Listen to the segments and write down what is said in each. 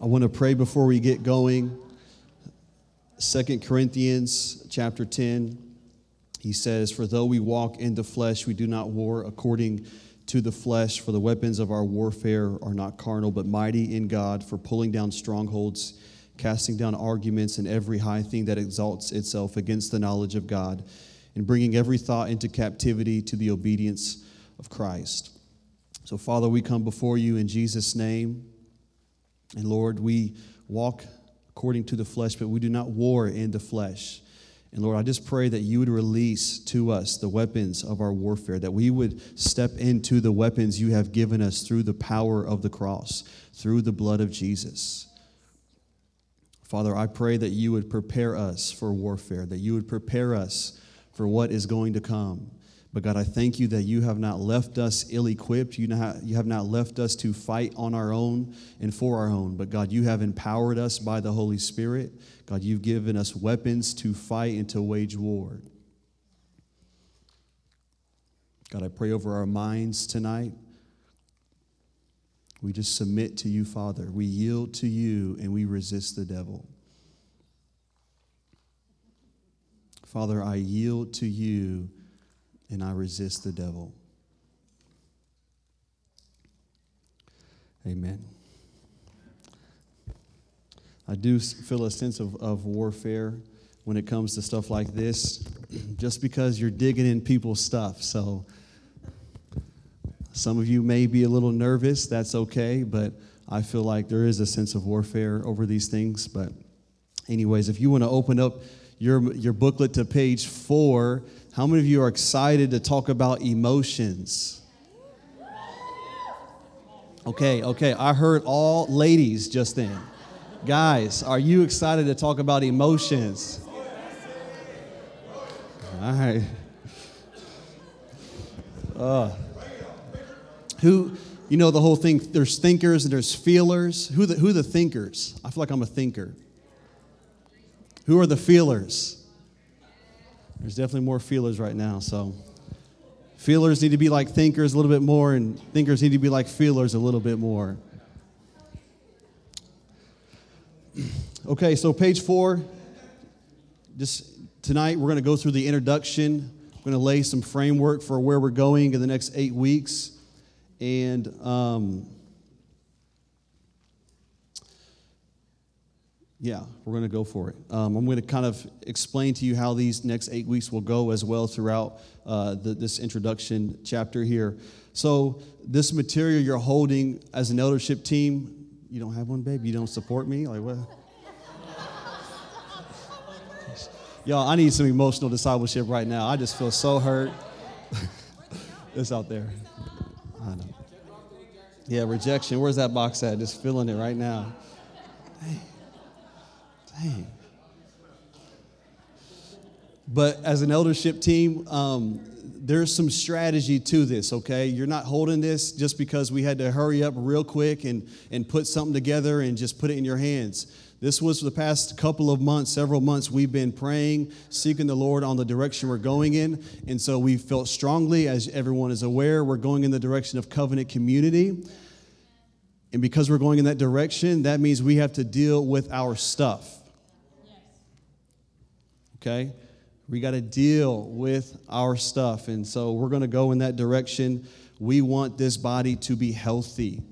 I want to pray before we get going. Second Corinthians chapter 10. He says, For though we walk in the flesh, we do not war according to the flesh, for the weapons of our warfare are not carnal, but mighty in God for pulling down strongholds, casting down arguments and every high thing that exalts itself against the knowledge of God, and bringing every thought into captivity to the obedience of Christ. So, Father, we come before you in Jesus' name. And Lord, we walk according to the flesh, but we do not war in the flesh. And Lord, I just pray that you would release to us the weapons of our warfare, that we would step into the weapons you have given us through the power of the cross, through the blood of Jesus. Father, I pray that you would prepare us for warfare, that you would prepare us for what is going to come. But God, I thank you that you have not left us ill equipped. You, you have not left us to fight on our own and for our own. But God, you have empowered us by the Holy Spirit. God, you've given us weapons to fight and to wage war. God, I pray over our minds tonight. We just submit to you, Father. We yield to you and we resist the devil. Father, I yield to you and I resist the devil. Amen. I do feel a sense of, of warfare when it comes to stuff like this, just because you're digging in people's stuff. So, some of you may be a little nervous, that's okay, but I feel like there is a sense of warfare over these things. But, anyways, if you want to open up your, your booklet to page four, how many of you are excited to talk about emotions? Okay, okay. I heard all ladies just then. Guys, are you excited to talk about emotions? All right. Uh, who, you know, the whole thing, there's thinkers and there's feelers. Who the, who the thinkers? I feel like I'm a thinker. Who are the feelers? There's definitely more feelers right now. So feelers need to be like thinkers a little bit more, and thinkers need to be like feelers a little bit more. Okay, so page four. Just tonight, we're going to go through the introduction. I'm going to lay some framework for where we're going in the next eight weeks. And um, Yeah, we're going to go for it. Um, I'm going to kind of explain to you how these next eight weeks will go as well throughout uh, the, this introduction chapter here. So, this material you're holding as an eldership team, you don't have one, babe? You don't support me? Like, what? Y'all, I need some emotional discipleship right now. I just feel so hurt. it's out there. I know. Yeah, rejection. Where's that box at? Just feeling it right now. But as an eldership team, um, there's some strategy to this, okay? You're not holding this just because we had to hurry up real quick and, and put something together and just put it in your hands. This was for the past couple of months, several months, we've been praying, seeking the Lord on the direction we're going in. And so we felt strongly, as everyone is aware, we're going in the direction of covenant community. And because we're going in that direction, that means we have to deal with our stuff okay? We got to deal with our stuff. And so we're going to go in that direction. We want this body to be healthy.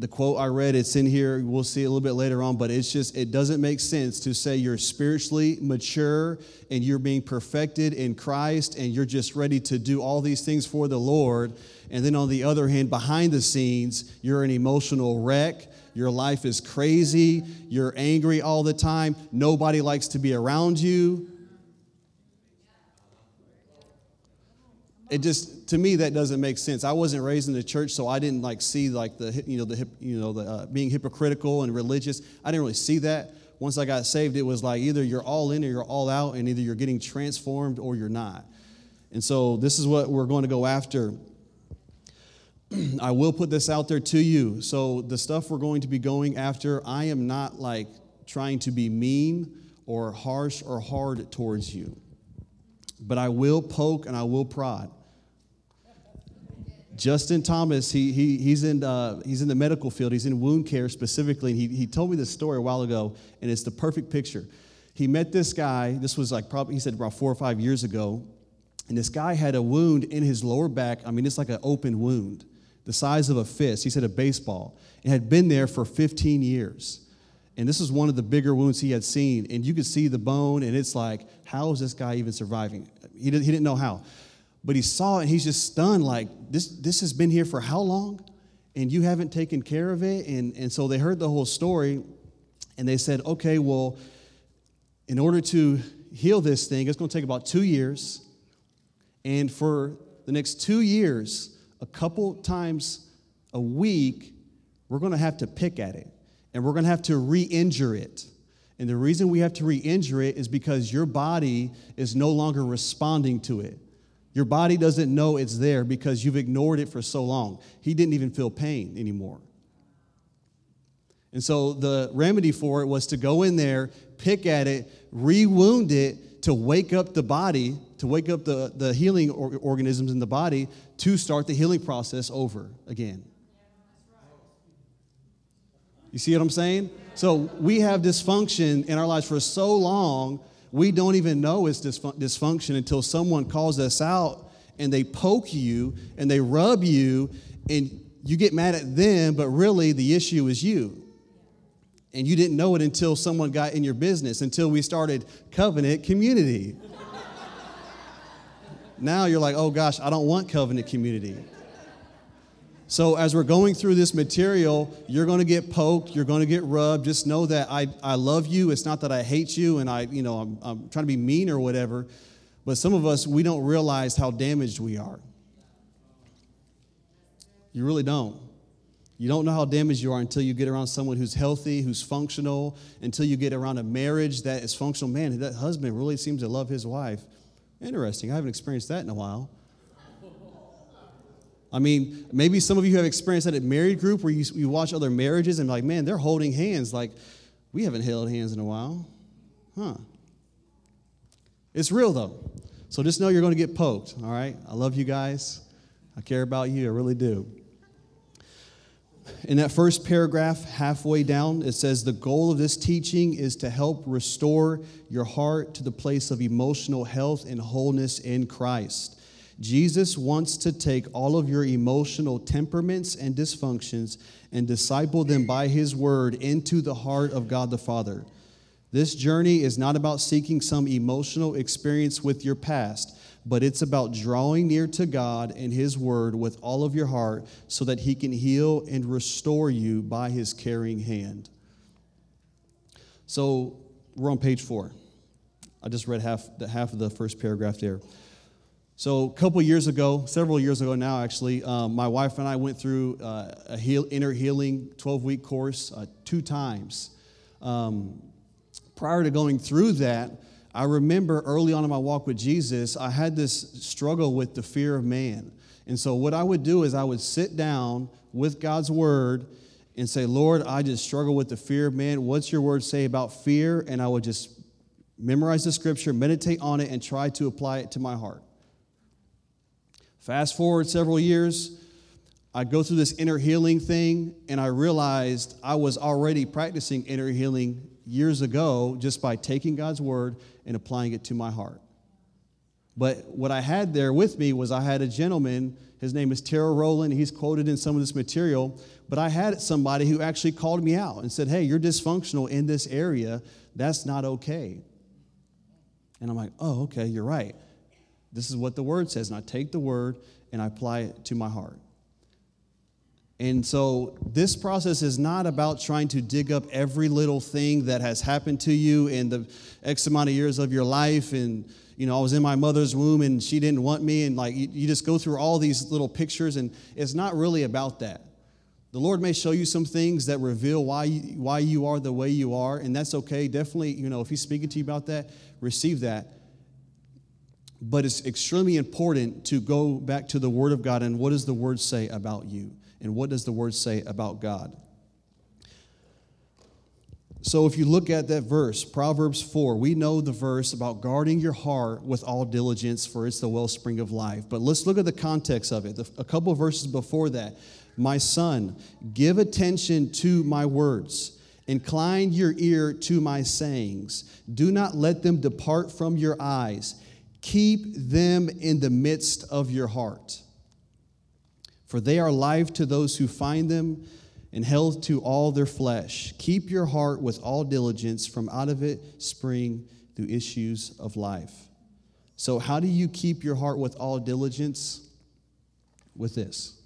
The quote I read, it's in here. We'll see it a little bit later on, but it's just, it doesn't make sense to say you're spiritually mature and you're being perfected in Christ and you're just ready to do all these things for the Lord. And then on the other hand, behind the scenes, you're an emotional wreck your life is crazy, you're angry all the time, nobody likes to be around you. It just to me that doesn't make sense. I wasn't raised in the church, so I didn't like see like the you know the you know the uh, being hypocritical and religious. I didn't really see that. Once I got saved, it was like either you're all in or you're all out, and either you're getting transformed or you're not. And so this is what we're going to go after I will put this out there to you. So, the stuff we're going to be going after, I am not like trying to be mean or harsh or hard towards you, but I will poke and I will prod. Justin Thomas, he, he, he's, in, uh, he's in the medical field. He's in wound care specifically. And he, he told me this story a while ago, and it's the perfect picture. He met this guy, this was like probably, he said about four or five years ago, and this guy had a wound in his lower back. I mean, it's like an open wound, the size of a fist. He said a baseball. It had been there for 15 years. And this is one of the bigger wounds he had seen. And you could see the bone, and it's like, how is this guy even surviving? He, did, he didn't know how. But he saw it, and he's just stunned like, this, this has been here for how long? And you haven't taken care of it? And, and so they heard the whole story, and they said, okay, well, in order to heal this thing, it's going to take about two years. And for the next two years, a couple times a week, we're going to have to pick at it and we're going to have to re injure it. And the reason we have to re injure it is because your body is no longer responding to it. Your body doesn't know it's there because you've ignored it for so long. He didn't even feel pain anymore. And so the remedy for it was to go in there, pick at it, re wound it to wake up the body, to wake up the, the healing organisms in the body to start the healing process over again. You see what I'm saying? So we have dysfunction in our lives for so long we don't even know it's dysfunction until someone calls us out and they poke you and they rub you and you get mad at them, but really the issue is you. And you didn't know it until someone got in your business, until we started covenant community. now you're like, oh gosh, I don't want covenant community. So, as we're going through this material, you're going to get poked, you're going to get rubbed. Just know that I, I love you. It's not that I hate you and I, you know, I'm, I'm trying to be mean or whatever. But some of us, we don't realize how damaged we are. You really don't. You don't know how damaged you are until you get around someone who's healthy, who's functional, until you get around a marriage that is functional. Man, that husband really seems to love his wife. Interesting. I haven't experienced that in a while. I mean, maybe some of you have experienced that at married group where you, you watch other marriages and like, man, they're holding hands. Like, we haven't held hands in a while. Huh. It's real though. So just know you're going to get poked, all right? I love you guys. I care about you. I really do. In that first paragraph, halfway down, it says the goal of this teaching is to help restore your heart to the place of emotional health and wholeness in Christ. Jesus wants to take all of your emotional temperaments and dysfunctions and disciple them by his word into the heart of God the Father. This journey is not about seeking some emotional experience with your past, but it's about drawing near to God and his word with all of your heart so that he can heal and restore you by his caring hand. So we're on page four. I just read half, half of the first paragraph there. So, a couple years ago, several years ago now, actually, um, my wife and I went through uh, a heal, inner healing 12 week course uh, two times. Um, prior to going through that, I remember early on in my walk with Jesus, I had this struggle with the fear of man. And so, what I would do is I would sit down with God's word and say, Lord, I just struggle with the fear of man. What's your word say about fear? And I would just memorize the scripture, meditate on it, and try to apply it to my heart. Fast forward several years, I go through this inner healing thing, and I realized I was already practicing inner healing years ago just by taking God's word and applying it to my heart. But what I had there with me was I had a gentleman, his name is Terrell Rowland, he's quoted in some of this material, but I had somebody who actually called me out and said, Hey, you're dysfunctional in this area. That's not okay. And I'm like, Oh, okay, you're right. This is what the word says. And I take the word and I apply it to my heart. And so this process is not about trying to dig up every little thing that has happened to you in the X amount of years of your life. And, you know, I was in my mother's womb and she didn't want me. And like, you, you just go through all these little pictures, and it's not really about that. The Lord may show you some things that reveal why you, why you are the way you are, and that's okay. Definitely, you know, if He's speaking to you about that, receive that. But it's extremely important to go back to the Word of God and what does the Word say about you? And what does the Word say about God? So if you look at that verse, Proverbs 4, we know the verse about guarding your heart with all diligence, for it's the wellspring of life. But let's look at the context of it. A couple verses before that. My son, give attention to my words. Incline your ear to my sayings. Do not let them depart from your eyes. Keep them in the midst of your heart. For they are life to those who find them and health to all their flesh. Keep your heart with all diligence, from out of it spring the issues of life. So, how do you keep your heart with all diligence? With this.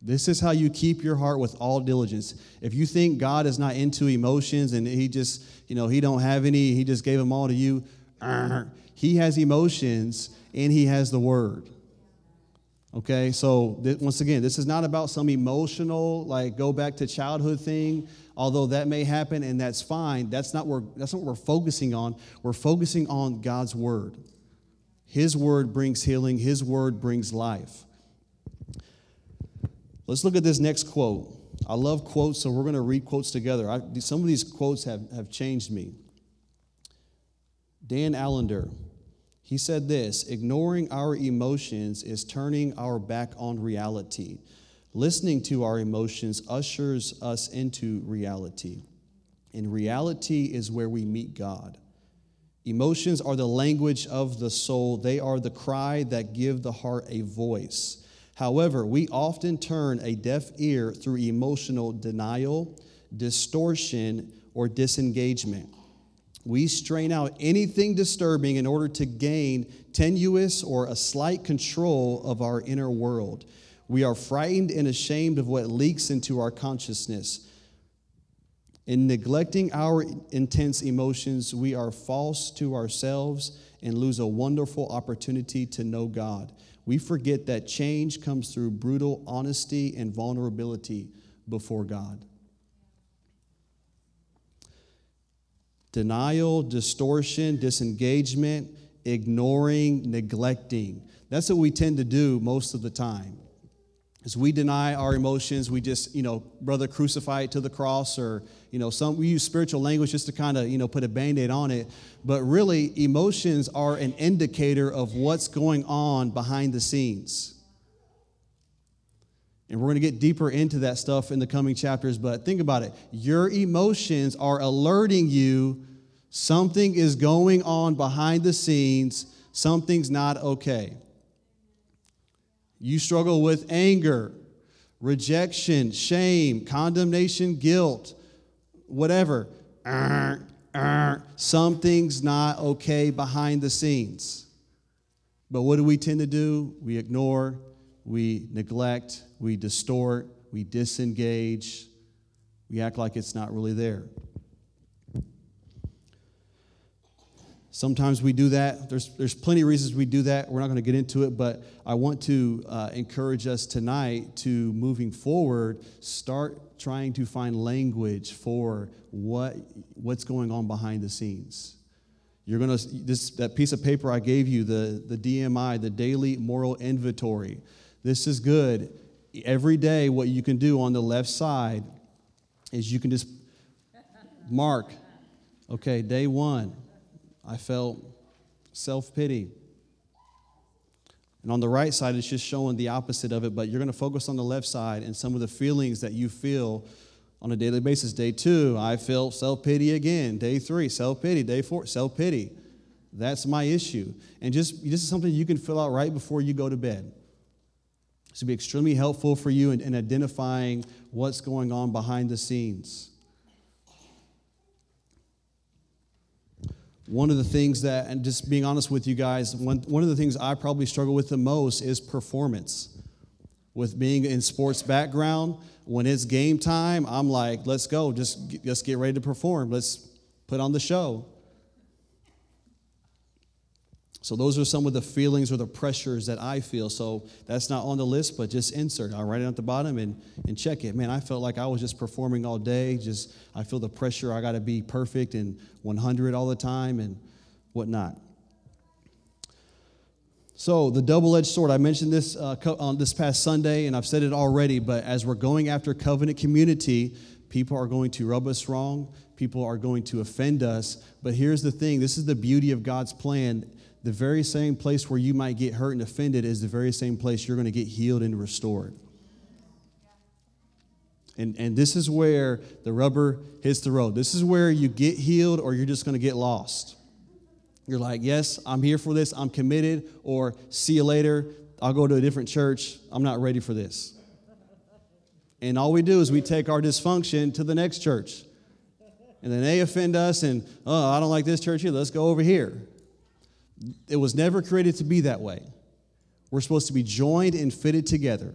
This is how you keep your heart with all diligence. If you think God is not into emotions and he just, you know, he don't have any, he just gave them all to you, he has emotions and he has the word. Okay, so th- once again, this is not about some emotional, like go back to childhood thing, although that may happen and that's fine. That's not, where, that's not what we're focusing on. We're focusing on God's word. His word brings healing, His word brings life. Let's look at this next quote. I love quotes, so we're going to read quotes together. I, some of these quotes have, have changed me. Dan Allender. He said this ignoring our emotions is turning our back on reality. Listening to our emotions ushers us into reality. And reality is where we meet God. Emotions are the language of the soul, they are the cry that give the heart a voice. However, we often turn a deaf ear through emotional denial, distortion, or disengagement. We strain out anything disturbing in order to gain tenuous or a slight control of our inner world. We are frightened and ashamed of what leaks into our consciousness. In neglecting our intense emotions, we are false to ourselves and lose a wonderful opportunity to know God. We forget that change comes through brutal honesty and vulnerability before God. Denial, distortion, disengagement, ignoring, neglecting. That's what we tend to do most of the time. As we deny our emotions, we just, you know, brother, crucify it to the cross, or, you know, some we use spiritual language just to kind of, you know, put a band-aid on it. But really, emotions are an indicator of what's going on behind the scenes. And we're going to get deeper into that stuff in the coming chapters, but think about it. Your emotions are alerting you something is going on behind the scenes, something's not okay. You struggle with anger, rejection, shame, condemnation, guilt, whatever. Uh, uh, something's not okay behind the scenes. But what do we tend to do? We ignore, we neglect, we distort, we disengage, we act like it's not really there. Sometimes we do that. There's, there's plenty of reasons we do that. We're not going to get into it, but I want to uh, encourage us tonight to moving forward, start trying to find language for what, what's going on behind the scenes. You're going to, this, that piece of paper I gave you, the, the DMI, the Daily Moral Inventory. This is good. Every day, what you can do on the left side is you can just mark, okay, day one, I felt self pity. And on the right side, it's just showing the opposite of it, but you're going to focus on the left side and some of the feelings that you feel on a daily basis. Day two, I feel self pity again. Day three, self pity. Day four, self pity. That's my issue. And just this is something you can fill out right before you go to bed. This will be extremely helpful for you in, in identifying what's going on behind the scenes. One of the things that, and just being honest with you guys, one, one of the things I probably struggle with the most is performance. With being in sports background, when it's game time, I'm like, let's go, just let's get ready to perform. Let's put on the show. So those are some of the feelings or the pressures that I feel. So that's not on the list, but just insert. I'll write it at the bottom and, and check it. Man, I felt like I was just performing all day. Just I feel the pressure. I got to be perfect and 100 all the time and whatnot. So, the double edged sword, I mentioned this uh, co- on this past Sunday, and I've said it already, but as we're going after covenant community, people are going to rub us wrong, people are going to offend us. But here's the thing this is the beauty of God's plan. The very same place where you might get hurt and offended is the very same place you're going to get healed and restored. And, and this is where the rubber hits the road. This is where you get healed or you're just going to get lost. You're like, yes, I'm here for this, I'm committed, or see you later, I'll go to a different church, I'm not ready for this. And all we do is we take our dysfunction to the next church. And then they offend us, and, oh, I don't like this church here, let's go over here. It was never created to be that way. We're supposed to be joined and fitted together.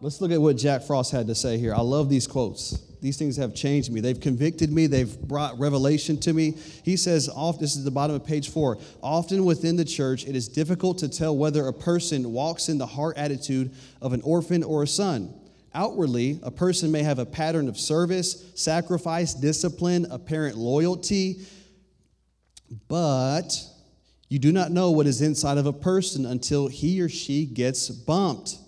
Let's look at what Jack Frost had to say here. I love these quotes. These things have changed me. They've convicted me. They've brought revelation to me. He says, off, this is the bottom of page four. Often within the church, it is difficult to tell whether a person walks in the heart attitude of an orphan or a son. Outwardly, a person may have a pattern of service, sacrifice, discipline, apparent loyalty, but you do not know what is inside of a person until he or she gets bumped.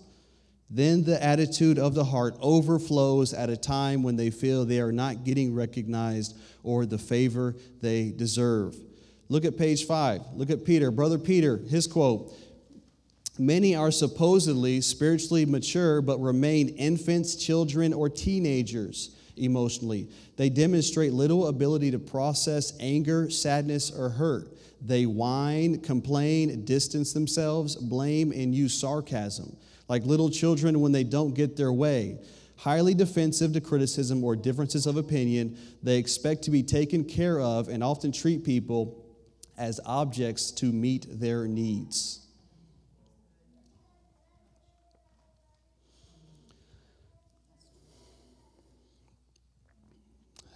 Then the attitude of the heart overflows at a time when they feel they are not getting recognized or the favor they deserve. Look at page five. Look at Peter. Brother Peter, his quote Many are supposedly spiritually mature but remain infants, children, or teenagers emotionally. They demonstrate little ability to process anger, sadness, or hurt. They whine, complain, distance themselves, blame, and use sarcasm like little children when they don't get their way. Highly defensive to criticism or differences of opinion, they expect to be taken care of and often treat people as objects to meet their needs.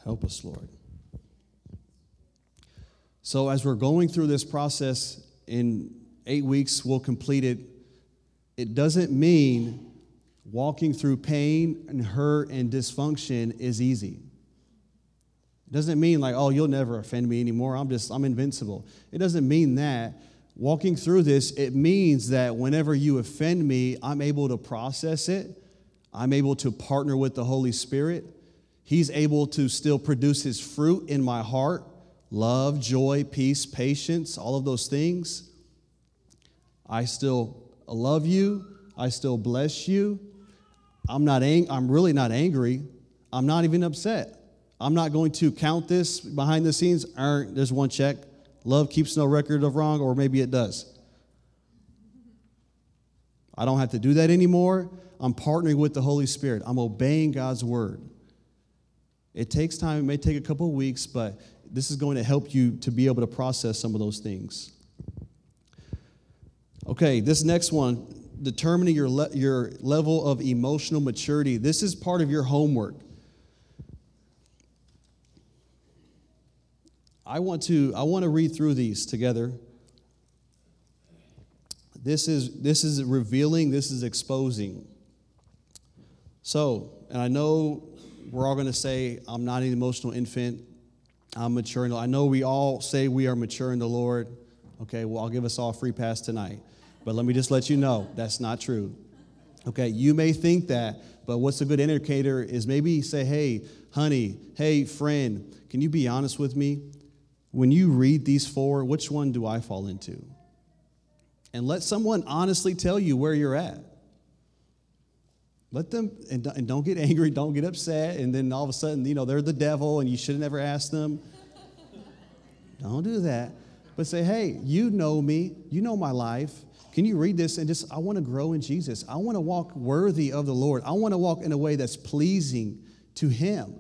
Help us, Lord. So, as we're going through this process, in eight weeks, we'll complete it it doesn't mean walking through pain and hurt and dysfunction is easy. It doesn't mean like, oh, you'll never offend me anymore. I'm just, I'm invincible. It doesn't mean that. Walking through this, it means that whenever you offend me, I'm able to process it. I'm able to partner with the Holy Spirit. He's able to still produce His fruit in my heart love, joy, peace, patience, all of those things. I still love you. I still bless you. I'm not ang- I'm really not angry. I'm not even upset. I'm not going to count this behind the scenes. There's one check. Love keeps no record of wrong, or maybe it does. I don't have to do that anymore. I'm partnering with the Holy Spirit. I'm obeying God's word. It takes time, it may take a couple of weeks, but this is going to help you to be able to process some of those things. Okay, this next one, determining your, le- your level of emotional maturity. This is part of your homework. I want to I want to read through these together. This is this is revealing, this is exposing. So, and I know we're all going to say I'm not an emotional infant. I'm mature. I know we all say we are mature in the Lord. Okay, well, I'll give us all a free pass tonight. But let me just let you know that's not true. Okay, you may think that, but what's a good indicator is maybe say, hey, honey, hey, friend, can you be honest with me? When you read these four, which one do I fall into? And let someone honestly tell you where you're at. Let them, and don't get angry, don't get upset, and then all of a sudden, you know, they're the devil and you should have never asked them. don't do that. But say, hey, you know me, you know my life. Can you read this and just, I want to grow in Jesus. I want to walk worthy of the Lord. I want to walk in a way that's pleasing to Him.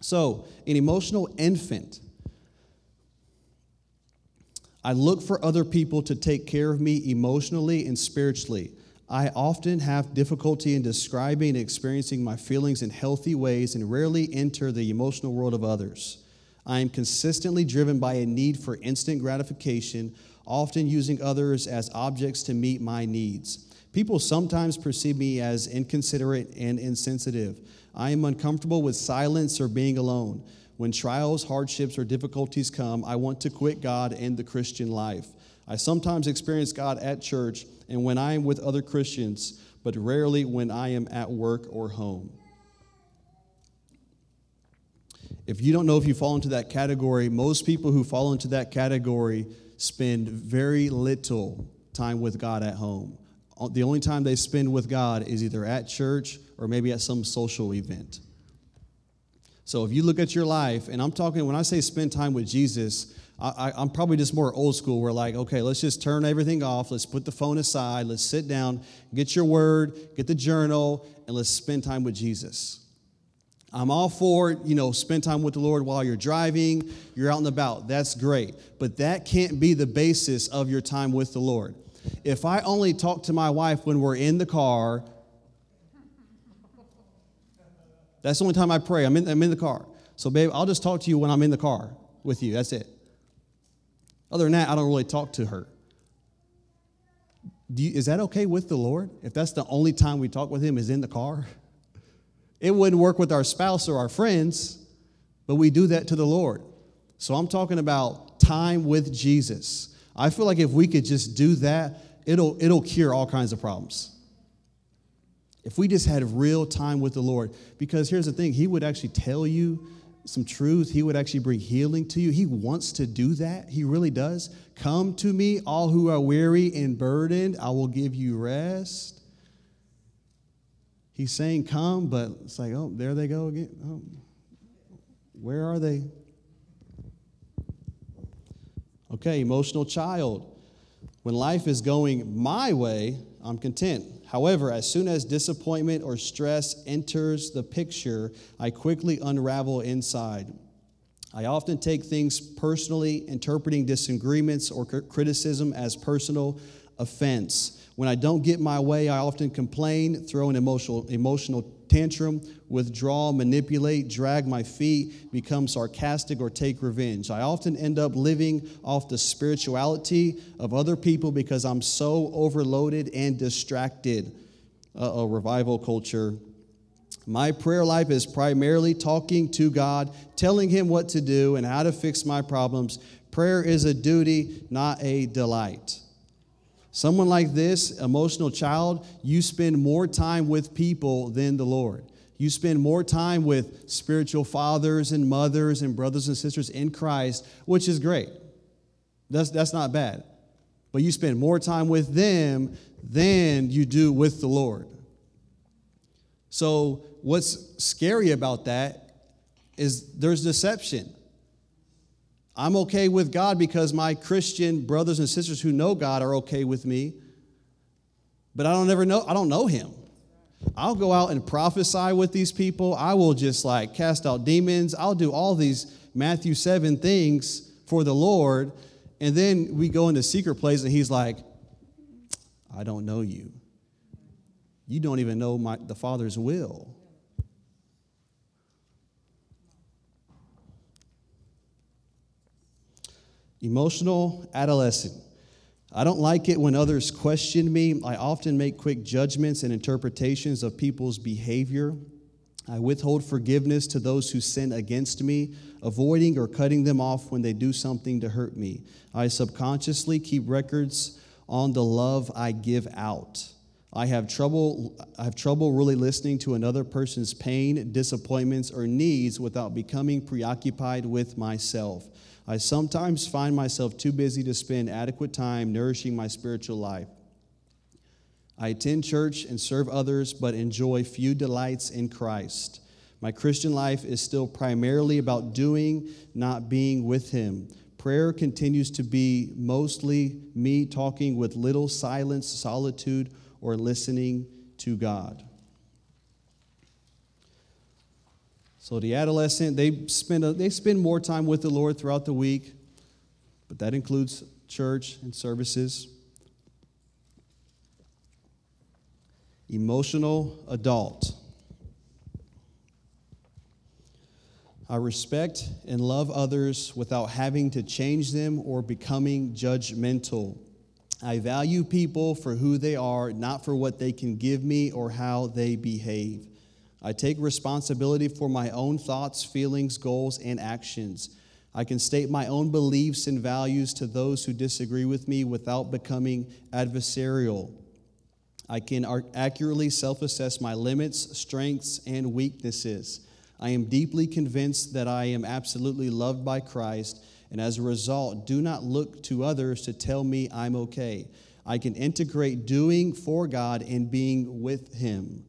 So, an emotional infant. I look for other people to take care of me emotionally and spiritually. I often have difficulty in describing and experiencing my feelings in healthy ways and rarely enter the emotional world of others. I am consistently driven by a need for instant gratification often using others as objects to meet my needs. People sometimes perceive me as inconsiderate and insensitive. I am uncomfortable with silence or being alone. When trials, hardships, or difficulties come, I want to quit God and the Christian life. I sometimes experience God at church and when I am with other Christians, but rarely when I am at work or home. If you don't know if you fall into that category, most people who fall into that category spend very little time with God at home. Uh, the only time they spend with God is either at church or maybe at some social event. So if you look at your life, and I'm talking, when I say spend time with Jesus, I, am probably just more old school. We're like, okay, let's just turn everything off. Let's put the phone aside. Let's sit down, get your word, get the journal, and let's spend time with Jesus. I'm all for, you know, spend time with the Lord while you're driving, you're out and about. That's great. But that can't be the basis of your time with the Lord. If I only talk to my wife when we're in the car, that's the only time I pray. I'm in, I'm in the car. So, babe, I'll just talk to you when I'm in the car with you. That's it. Other than that, I don't really talk to her. You, is that okay with the Lord? If that's the only time we talk with Him is in the car? It wouldn't work with our spouse or our friends, but we do that to the Lord. So I'm talking about time with Jesus. I feel like if we could just do that, it'll, it'll cure all kinds of problems. If we just had real time with the Lord, because here's the thing, He would actually tell you some truth. He would actually bring healing to you. He wants to do that. He really does. Come to me, all who are weary and burdened, I will give you rest. He's saying, Come, but it's like, oh, there they go again. Oh, where are they? Okay, emotional child. When life is going my way, I'm content. However, as soon as disappointment or stress enters the picture, I quickly unravel inside. I often take things personally, interpreting disagreements or criticism as personal offense. When I don't get my way, I often complain, throw an emotional, emotional tantrum, withdraw, manipulate, drag my feet, become sarcastic, or take revenge. I often end up living off the spirituality of other people because I'm so overloaded and distracted. Uh oh, revival culture. My prayer life is primarily talking to God, telling Him what to do and how to fix my problems. Prayer is a duty, not a delight. Someone like this, emotional child, you spend more time with people than the Lord. You spend more time with spiritual fathers and mothers and brothers and sisters in Christ, which is great. That's, that's not bad. But you spend more time with them than you do with the Lord. So, what's scary about that is there's deception. I'm okay with God because my Christian brothers and sisters who know God are okay with me. But I don't ever know, I don't know him. I'll go out and prophesy with these people. I will just like cast out demons. I'll do all these Matthew 7 things for the Lord. And then we go into secret place and he's like, I don't know you. You don't even know my, the Father's will. Emotional adolescent. I don't like it when others question me. I often make quick judgments and interpretations of people's behavior. I withhold forgiveness to those who sin against me, avoiding or cutting them off when they do something to hurt me. I subconsciously keep records on the love I give out. I have trouble I have trouble really listening to another person's pain, disappointments or needs without becoming preoccupied with myself. I sometimes find myself too busy to spend adequate time nourishing my spiritual life. I attend church and serve others, but enjoy few delights in Christ. My Christian life is still primarily about doing, not being with Him. Prayer continues to be mostly me talking with little silence, solitude, or listening to God. So the adolescent, they spend, a, they spend more time with the Lord throughout the week, but that includes church and services. Emotional adult. I respect and love others without having to change them or becoming judgmental. I value people for who they are, not for what they can give me or how they behave. I take responsibility for my own thoughts, feelings, goals, and actions. I can state my own beliefs and values to those who disagree with me without becoming adversarial. I can accurately self assess my limits, strengths, and weaknesses. I am deeply convinced that I am absolutely loved by Christ, and as a result, do not look to others to tell me I'm okay. I can integrate doing for God and being with Him.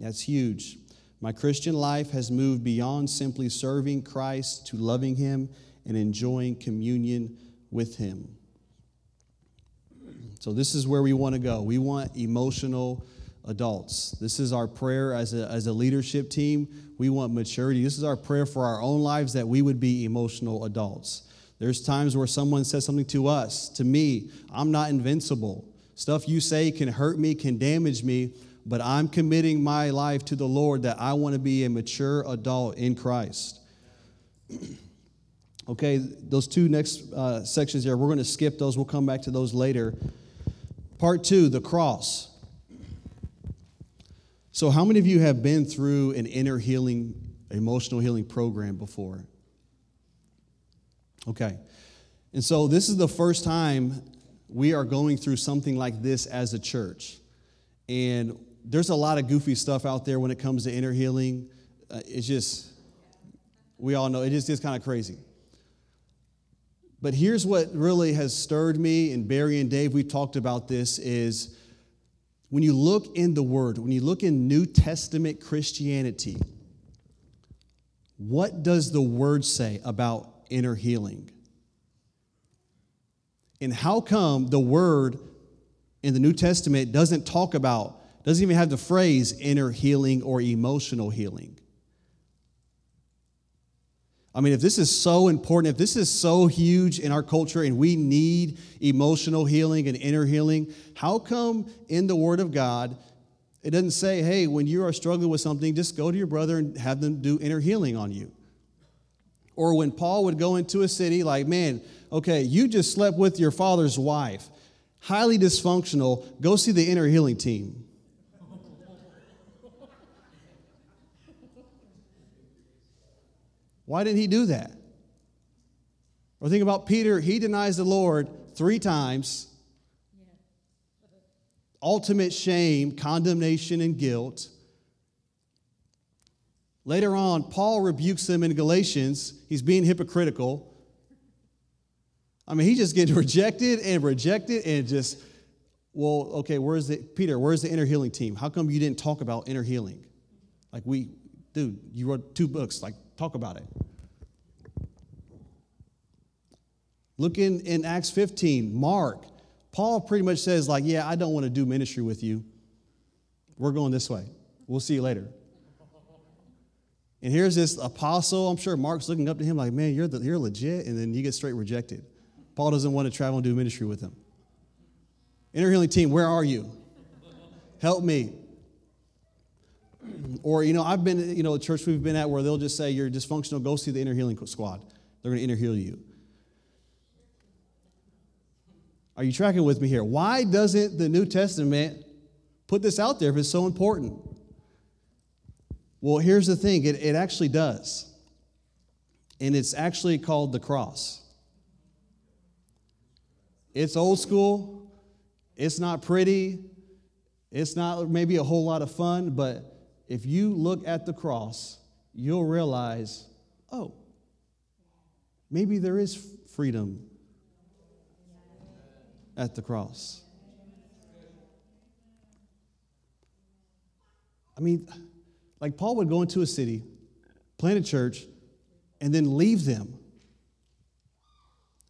That's huge. My Christian life has moved beyond simply serving Christ to loving Him and enjoying communion with Him. So, this is where we want to go. We want emotional adults. This is our prayer as a, as a leadership team. We want maturity. This is our prayer for our own lives that we would be emotional adults. There's times where someone says something to us, to me, I'm not invincible. Stuff you say can hurt me, can damage me, but I'm committing my life to the Lord that I want to be a mature adult in Christ. okay, those two next uh, sections here, we're going to skip those. We'll come back to those later. Part two, the cross. So, how many of you have been through an inner healing, emotional healing program before? Okay. And so, this is the first time we are going through something like this as a church. And there's a lot of goofy stuff out there when it comes to inner healing. Uh, it's just, we all know, it just is kind of crazy. But here's what really has stirred me, and Barry and Dave, we talked about this, is when you look in the Word, when you look in New Testament Christianity, what does the Word say about inner healing? And how come the Word in the New Testament doesn't talk about, doesn't even have the phrase inner healing or emotional healing? I mean, if this is so important, if this is so huge in our culture and we need emotional healing and inner healing, how come in the Word of God it doesn't say, hey, when you are struggling with something, just go to your brother and have them do inner healing on you? Or when Paul would go into a city, like, man, okay, you just slept with your father's wife, highly dysfunctional, go see the inner healing team. Why didn't he do that? Or think about Peter, he denies the Lord three times. Ultimate shame, condemnation, and guilt. Later on, Paul rebukes him in Galatians. He's being hypocritical. I mean, he's just getting rejected and rejected and just, well, okay, where's the, Peter, where's the inner healing team? How come you didn't talk about inner healing? Like, we, dude, you wrote two books. Like, Talk about it. Look in, in Acts 15, Mark. Paul pretty much says, like, yeah, I don't want to do ministry with you. We're going this way. We'll see you later. And here's this apostle. I'm sure Mark's looking up to him like, man, you're, the, you're legit. And then you get straight rejected. Paul doesn't want to travel and do ministry with him. Inner healing team, where are you? Help me. Or, you know, I've been, you know, a church we've been at where they'll just say, you're dysfunctional, go see the inner healing squad. They're going to inner heal you. Are you tracking with me here? Why doesn't the New Testament put this out there if it's so important? Well, here's the thing it, it actually does. And it's actually called the cross. It's old school, it's not pretty, it's not maybe a whole lot of fun, but if you look at the cross, you'll realize, oh, maybe there is freedom at the cross. I mean, like Paul would go into a city, plant a church, and then leave them.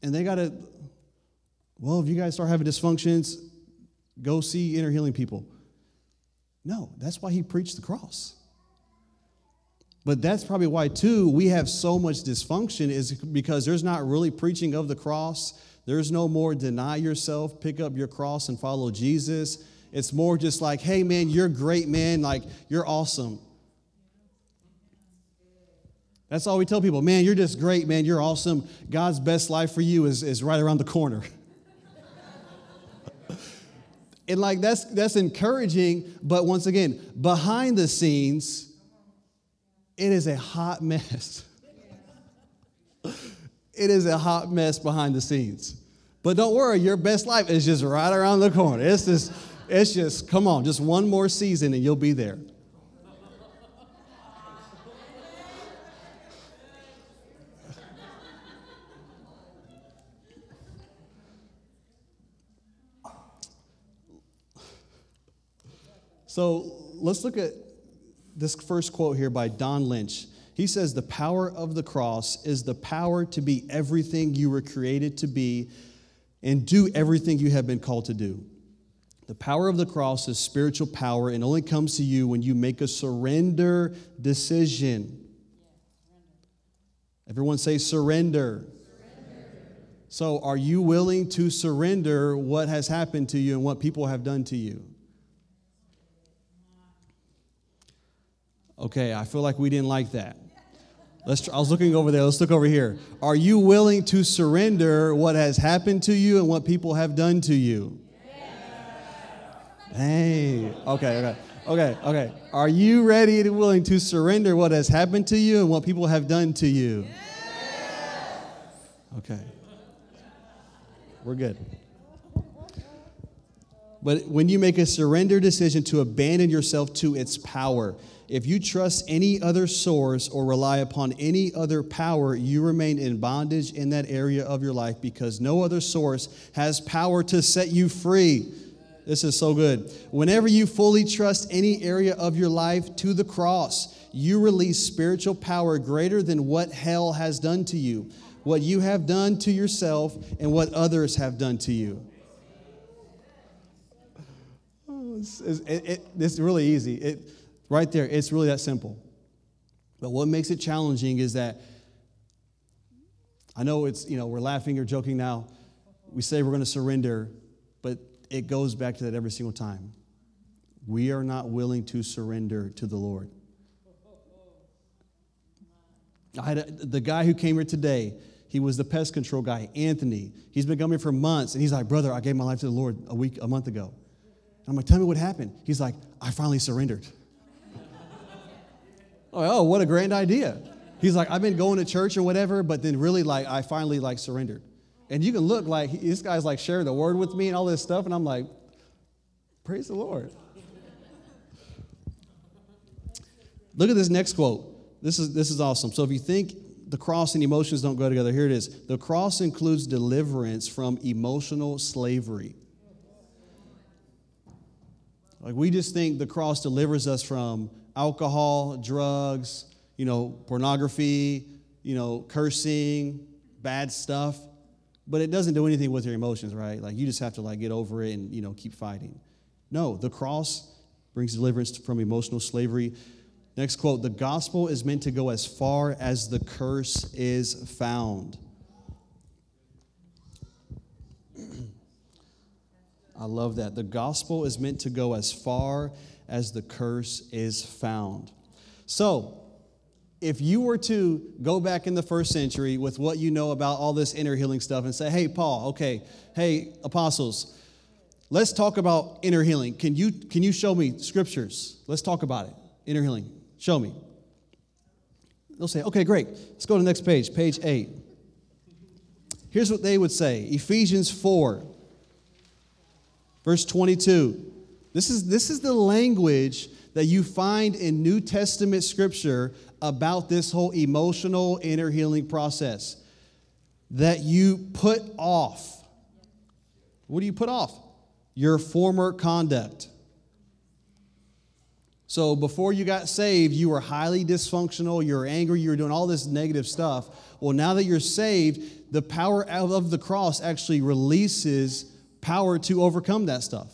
And they got to, well, if you guys start having dysfunctions, go see inner healing people. No, that's why he preached the cross. But that's probably why, too, we have so much dysfunction, is because there's not really preaching of the cross. There's no more deny yourself, pick up your cross and follow Jesus. It's more just like, hey, man, you're great, man. Like, you're awesome. That's all we tell people. Man, you're just great, man. You're awesome. God's best life for you is, is right around the corner. And like that's that's encouraging, but once again, behind the scenes, it is a hot mess. it is a hot mess behind the scenes. But don't worry, your best life is just right around the corner. It's just, it's just, come on, just one more season and you'll be there. So let's look at this first quote here by Don Lynch. He says, The power of the cross is the power to be everything you were created to be and do everything you have been called to do. The power of the cross is spiritual power and only comes to you when you make a surrender decision. Everyone say surrender. So, are you willing to surrender what has happened to you and what people have done to you? Okay, I feel like we didn't like that. Let's, I was looking over there. Let's look over here. Are you willing to surrender what has happened to you and what people have done to you? Hey, okay, okay, okay, okay. Are you ready and willing to surrender what has happened to you and what people have done to you? Okay. We're good. But when you make a surrender decision to abandon yourself to its power, if you trust any other source or rely upon any other power, you remain in bondage in that area of your life because no other source has power to set you free. This is so good. Whenever you fully trust any area of your life to the cross, you release spiritual power greater than what hell has done to you, what you have done to yourself, and what others have done to you. It's, it, it, it's really easy. It, Right there, it's really that simple. But what makes it challenging is that I know it's, you know, we're laughing or joking now. We say we're going to surrender, but it goes back to that every single time. We are not willing to surrender to the Lord. I had a, the guy who came here today, he was the pest control guy, Anthony. He's been coming for months, and he's like, Brother, I gave my life to the Lord a week, a month ago. And I'm like, Tell me what happened. He's like, I finally surrendered. Oh, what a grand idea. He's like, I've been going to church or whatever, but then really, like, I finally, like, surrendered. And you can look like this guy's, like, sharing the word with me and all this stuff, and I'm like, praise the Lord. Look at this next quote. This is, this is awesome. So if you think the cross and emotions don't go together, here it is. The cross includes deliverance from emotional slavery. Like we just think the cross delivers us from alcohol, drugs, you know, pornography, you know, cursing, bad stuff. But it doesn't do anything with your emotions, right? Like you just have to like get over it and, you know, keep fighting. No, the cross brings deliverance from emotional slavery. Next quote, the gospel is meant to go as far as the curse is found. I love that. The gospel is meant to go as far as the curse is found. So, if you were to go back in the first century with what you know about all this inner healing stuff and say, hey, Paul, okay, hey, apostles, let's talk about inner healing. Can you, can you show me scriptures? Let's talk about it. Inner healing. Show me. They'll say, okay, great. Let's go to the next page, page eight. Here's what they would say Ephesians 4, verse 22. This is, this is the language that you find in New Testament scripture about this whole emotional inner healing process that you put off. What do you put off? Your former conduct. So before you got saved, you were highly dysfunctional, you were angry, you were doing all this negative stuff. Well, now that you're saved, the power of the cross actually releases power to overcome that stuff.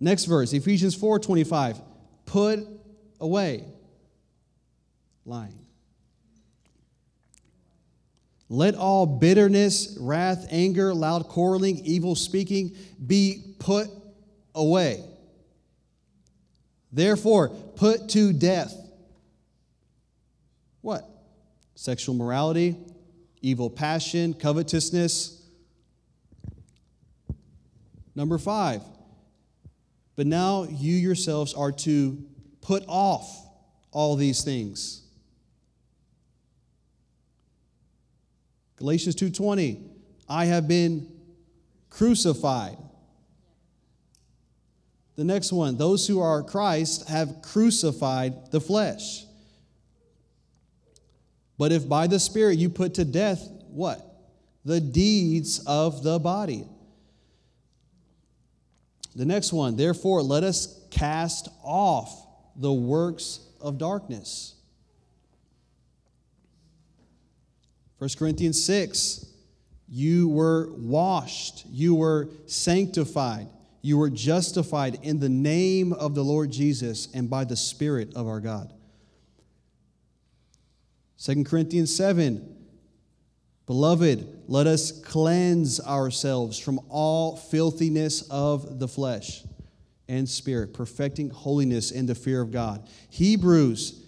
Next verse, Ephesians 4:25. Put away lying. Let all bitterness, wrath, anger, loud quarreling, evil speaking be put away. Therefore, put to death what? Sexual morality, evil passion, covetousness, Number five, but now you yourselves are to put off all these things. Galatians 2:20 I have been crucified. The next one, those who are Christ have crucified the flesh. But if by the Spirit you put to death what? The deeds of the body. The next one, therefore, let us cast off the works of darkness. 1 Corinthians 6, you were washed, you were sanctified, you were justified in the name of the Lord Jesus and by the Spirit of our God. 2 Corinthians 7, Beloved, let us cleanse ourselves from all filthiness of the flesh and spirit, perfecting holiness in the fear of God. Hebrews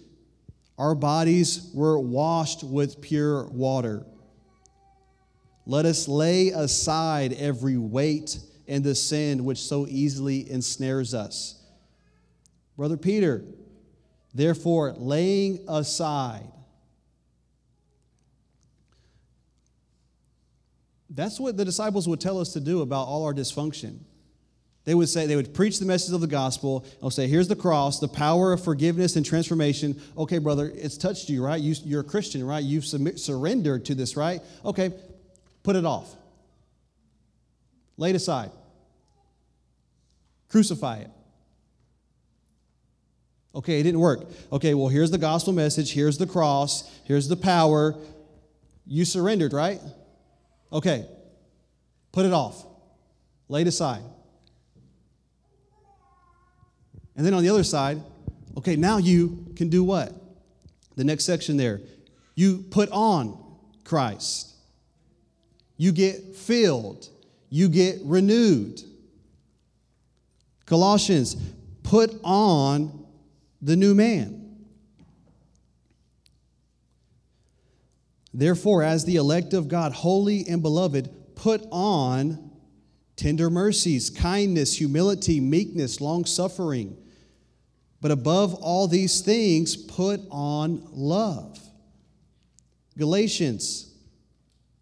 our bodies were washed with pure water. Let us lay aside every weight and the sin which so easily ensnares us. Brother Peter, therefore, laying aside. That's what the disciples would tell us to do about all our dysfunction. They would say, they would preach the message of the gospel. They'll say, here's the cross, the power of forgiveness and transformation. Okay, brother, it's touched you, right? You, are a Christian, right? You've submit, surrendered to this, right? Okay, put it off. Lay it aside. Crucify it. Okay, it didn't work. Okay, well, here's the gospel message. Here's the cross. Here's the power. You surrendered, right? Okay, put it off. Lay it aside. And then on the other side, okay, now you can do what? The next section there. You put on Christ. You get filled. You get renewed. Colossians, put on the new man. Therefore, as the elect of God, holy and beloved, put on tender mercies, kindness, humility, meekness, long suffering but above all these things, put on love. Galatians,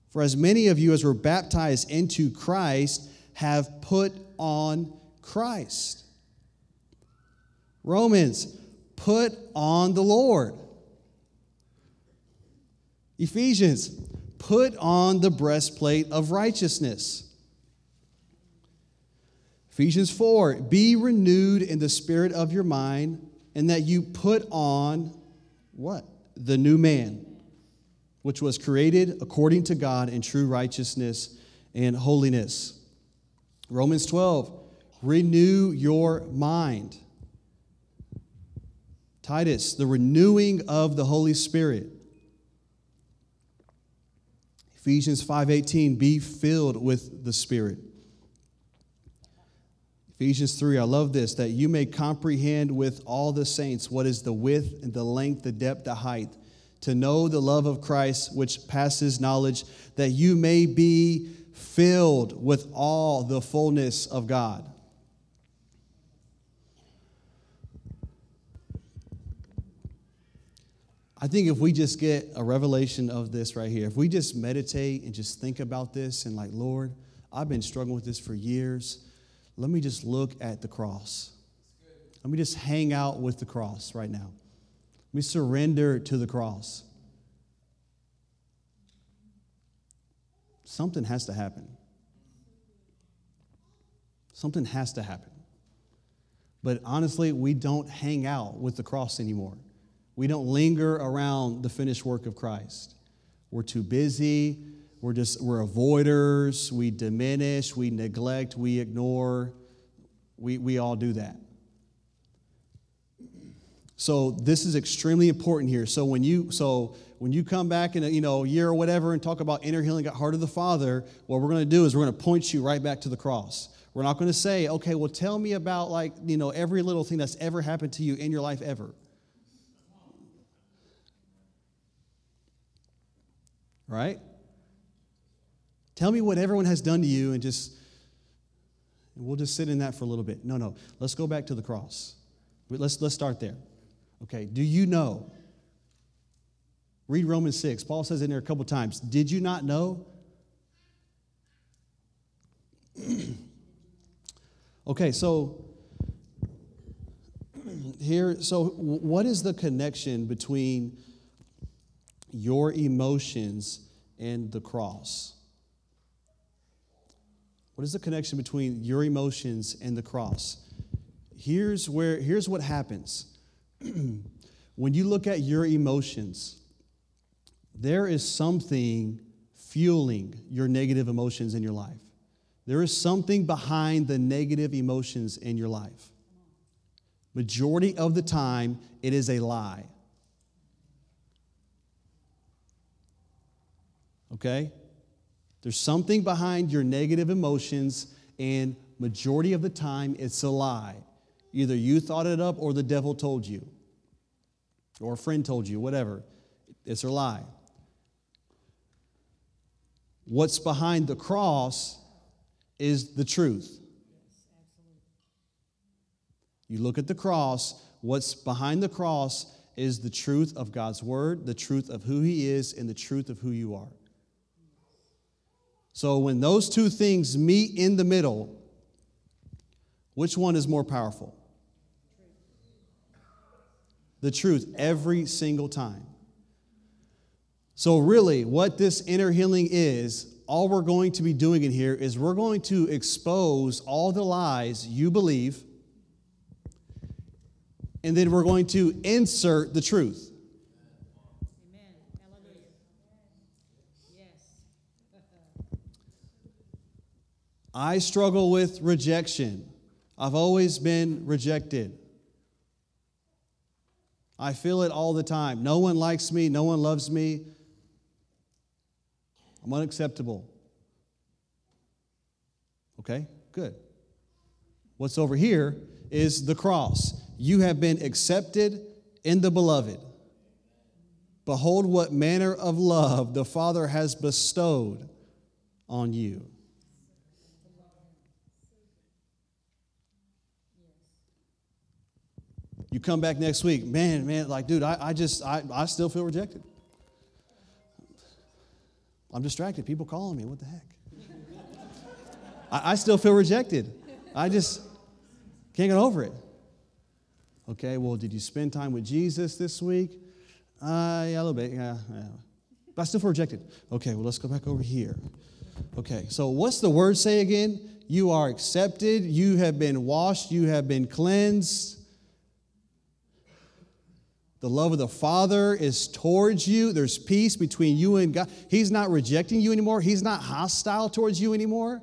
for as many of you as were baptized into Christ have put on Christ. Romans, put on the Lord. Ephesians, put on the breastplate of righteousness. Ephesians 4 Be renewed in the spirit of your mind, and that you put on what? The new man, which was created according to God in true righteousness and holiness. Romans 12 Renew your mind. Titus, the renewing of the Holy Spirit. Ephesians 5:18 be filled with the Spirit. Ephesians 3, I love this, that you may comprehend with all the saints what is the width and the length, the depth, the height, to know the love of Christ which passes knowledge, that you may be filled with all the fullness of God. I think if we just get a revelation of this right here, if we just meditate and just think about this and like, Lord, I've been struggling with this for years let me just look at the cross. Let me just hang out with the cross right now. Me surrender to the cross. Something has to happen. Something has to happen. But honestly, we don't hang out with the cross anymore. We don't linger around the finished work of Christ. We're too busy. We're just, we're avoiders. We diminish, we neglect, we ignore. We, we all do that. So this is extremely important here. So when you so when you come back in a you know year or whatever and talk about inner healing at heart of the Father, what we're going to do is we're going to point you right back to the cross. We're not going to say, okay, well, tell me about like you know every little thing that's ever happened to you in your life ever. Right? Tell me what everyone has done to you and just And we'll just sit in that for a little bit. No, no. Let's go back to the cross. Let's, let's start there. Okay. Do you know? Read Romans 6. Paul says in there a couple times. Did you not know? okay, so here, so what is the connection between your emotions and the cross? What is the connection between your emotions and the cross? Here's where here's what happens. when you look at your emotions, there is something fueling your negative emotions in your life. There is something behind the negative emotions in your life. Majority of the time, it is a lie. Okay? There's something behind your negative emotions, and majority of the time, it's a lie. Either you thought it up or the devil told you, or a friend told you, whatever. It's a lie. What's behind the cross is the truth. You look at the cross, what's behind the cross is the truth of God's word, the truth of who He is, and the truth of who you are. So when those two things meet in the middle, which one is more powerful? The truth every single time. So, really, what this inner healing is, all we're going to be doing in here is we're going to expose all the lies you believe, and then we're going to insert the truth. I struggle with rejection. I've always been rejected. I feel it all the time. No one likes me, no one loves me. I'm unacceptable. Okay, good. What's over here is the cross. You have been accepted in the beloved. Behold, what manner of love the Father has bestowed on you. You come back next week, man, man, like, dude, I, I just, I, I still feel rejected. I'm distracted. People calling me. What the heck? I, I still feel rejected. I just can't get over it. Okay, well, did you spend time with Jesus this week? Uh, yeah, a little bit. Yeah, yeah. But I still feel rejected. Okay, well, let's go back over here. Okay, so what's the word say again? You are accepted. You have been washed. You have been cleansed. The love of the Father is towards you. There's peace between you and God. He's not rejecting you anymore. He's not hostile towards you anymore.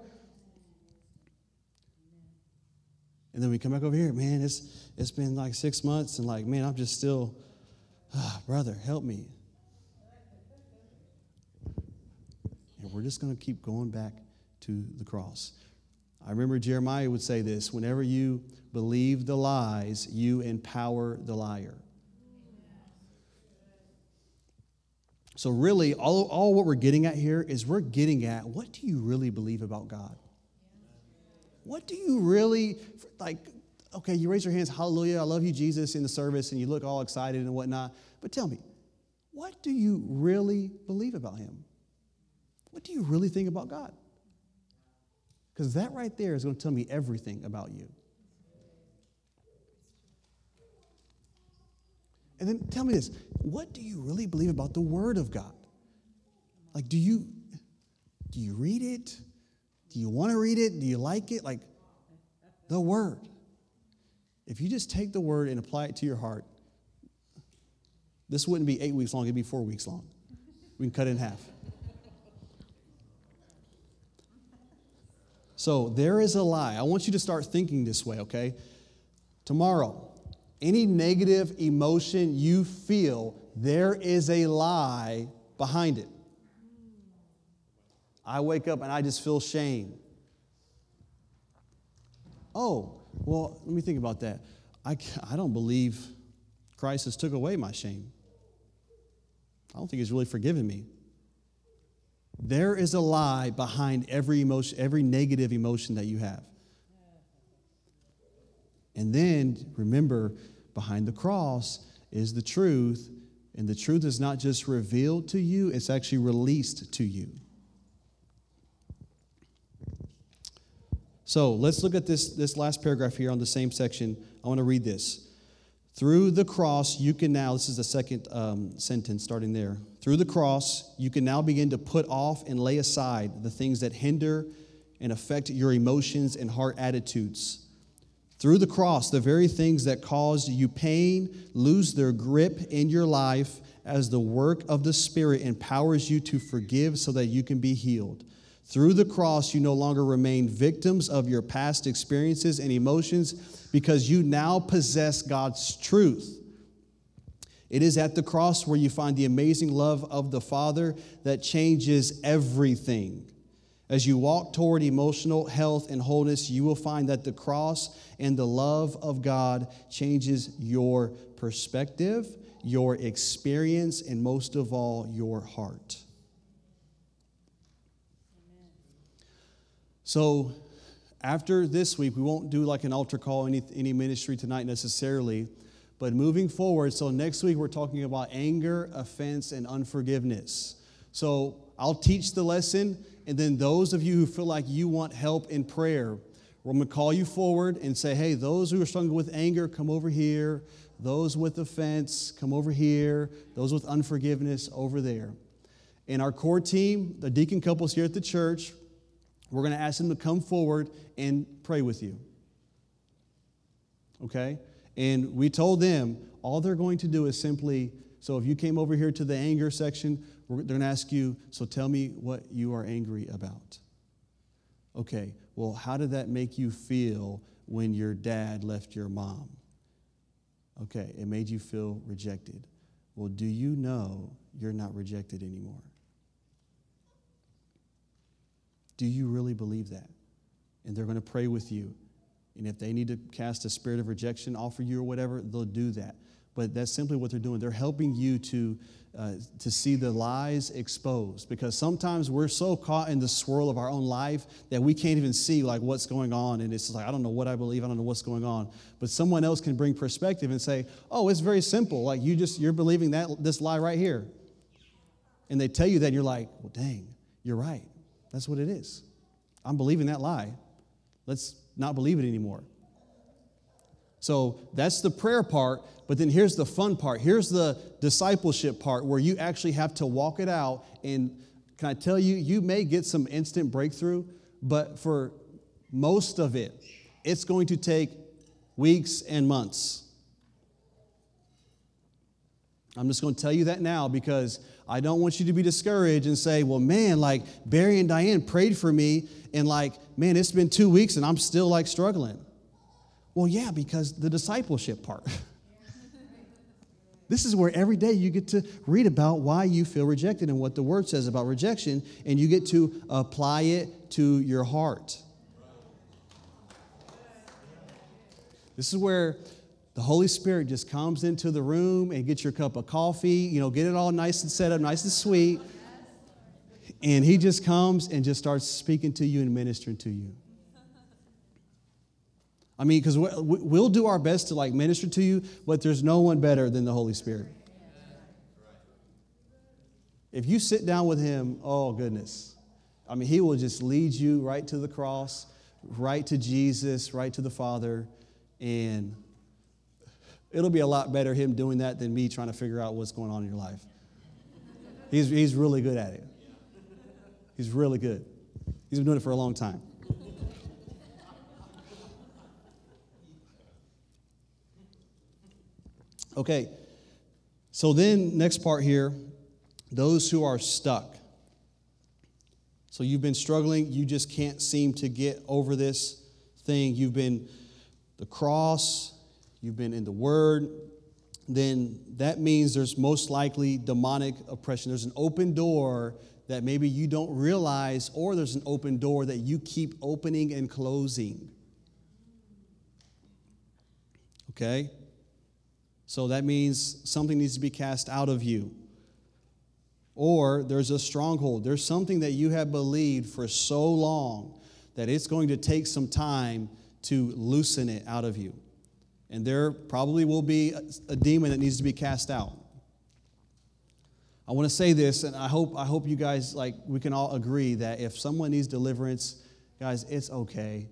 And then we come back over here, man, it's, it's been like six months, and like, man, I'm just still, ah, brother, help me. And we're just going to keep going back to the cross. I remember Jeremiah would say this whenever you believe the lies, you empower the liar. So, really, all, all what we're getting at here is we're getting at what do you really believe about God? What do you really, like, okay, you raise your hands, hallelujah, I love you, Jesus, in the service, and you look all excited and whatnot. But tell me, what do you really believe about Him? What do you really think about God? Because that right there is going to tell me everything about you. And then tell me this what do you really believe about the Word of God? Like, do you do you read it? Do you want to read it? Do you like it? Like the Word. If you just take the Word and apply it to your heart, this wouldn't be eight weeks long, it'd be four weeks long. We can cut it in half. So there is a lie. I want you to start thinking this way, okay? Tomorrow, any negative emotion you feel, there is a lie behind it. I wake up and I just feel shame. Oh, well, let me think about that. I, I don't believe Christ has took away my shame. I don't think he's really forgiven me. There is a lie behind every emotion, every negative emotion that you have. And then remember, behind the cross is the truth, and the truth is not just revealed to you, it's actually released to you. So let's look at this, this last paragraph here on the same section. I want to read this. Through the cross, you can now, this is the second um, sentence starting there. Through the cross, you can now begin to put off and lay aside the things that hinder and affect your emotions and heart attitudes. Through the cross, the very things that cause you pain lose their grip in your life as the work of the Spirit empowers you to forgive so that you can be healed. Through the cross, you no longer remain victims of your past experiences and emotions because you now possess God's truth. It is at the cross where you find the amazing love of the Father that changes everything. As you walk toward emotional health and wholeness, you will find that the cross and the love of God changes your perspective, your experience, and most of all, your heart. So, after this week, we won't do like an altar call, any, any ministry tonight necessarily, but moving forward, so next week we're talking about anger, offense, and unforgiveness. So I'll teach the lesson, and then those of you who feel like you want help in prayer, we're going to call you forward and say, hey, those who are struggling with anger, come over here. Those with offense, come over here. Those with unforgiveness, over there. And our core team, the deacon couples here at the church, we're going to ask them to come forward and pray with you. Okay? And we told them all they're going to do is simply so if you came over here to the anger section, they're going to ask you, so tell me what you are angry about. Okay, well, how did that make you feel when your dad left your mom? Okay, it made you feel rejected. Well, do you know you're not rejected anymore? Do you really believe that? And they're going to pray with you. And if they need to cast a spirit of rejection off of you or whatever, they'll do that. But that's simply what they're doing. They're helping you to, uh, to see the lies exposed because sometimes we're so caught in the swirl of our own life that we can't even see like what's going on. And it's like, I don't know what I believe. I don't know what's going on. But someone else can bring perspective and say, oh, it's very simple. Like you just, you're believing that, this lie right here. And they tell you that and you're like, well, dang, you're right. That's what it is. I'm believing that lie. Let's not believe it anymore. So that's the prayer part, but then here's the fun part. Here's the discipleship part where you actually have to walk it out. And can I tell you, you may get some instant breakthrough, but for most of it, it's going to take weeks and months. I'm just going to tell you that now because I don't want you to be discouraged and say, well, man, like Barry and Diane prayed for me, and like, man, it's been two weeks and I'm still like struggling. Well, yeah, because the discipleship part. this is where every day you get to read about why you feel rejected and what the word says about rejection, and you get to apply it to your heart. This is where the Holy Spirit just comes into the room and gets your cup of coffee, you know, get it all nice and set up, nice and sweet. And He just comes and just starts speaking to you and ministering to you. I mean, because we'll do our best to like minister to you, but there's no one better than the Holy Spirit. If you sit down with Him, oh goodness. I mean, He will just lead you right to the cross, right to Jesus, right to the Father, and It'll be a lot better him doing that than me trying to figure out what's going on in your life. He's, he's really good at it. He's really good. He's been doing it for a long time. Okay, so then, next part here those who are stuck. So you've been struggling, you just can't seem to get over this thing. You've been the cross, you've been in the Word, then that means there's most likely demonic oppression. There's an open door that maybe you don't realize, or there's an open door that you keep opening and closing. Okay? So that means something needs to be cast out of you. Or there's a stronghold. There's something that you have believed for so long that it's going to take some time to loosen it out of you. And there probably will be a, demon that needs to be cast out. I want to say this, and I hope, I hope you guys, like, we can all agree that if someone needs deliverance, guys, it's okay.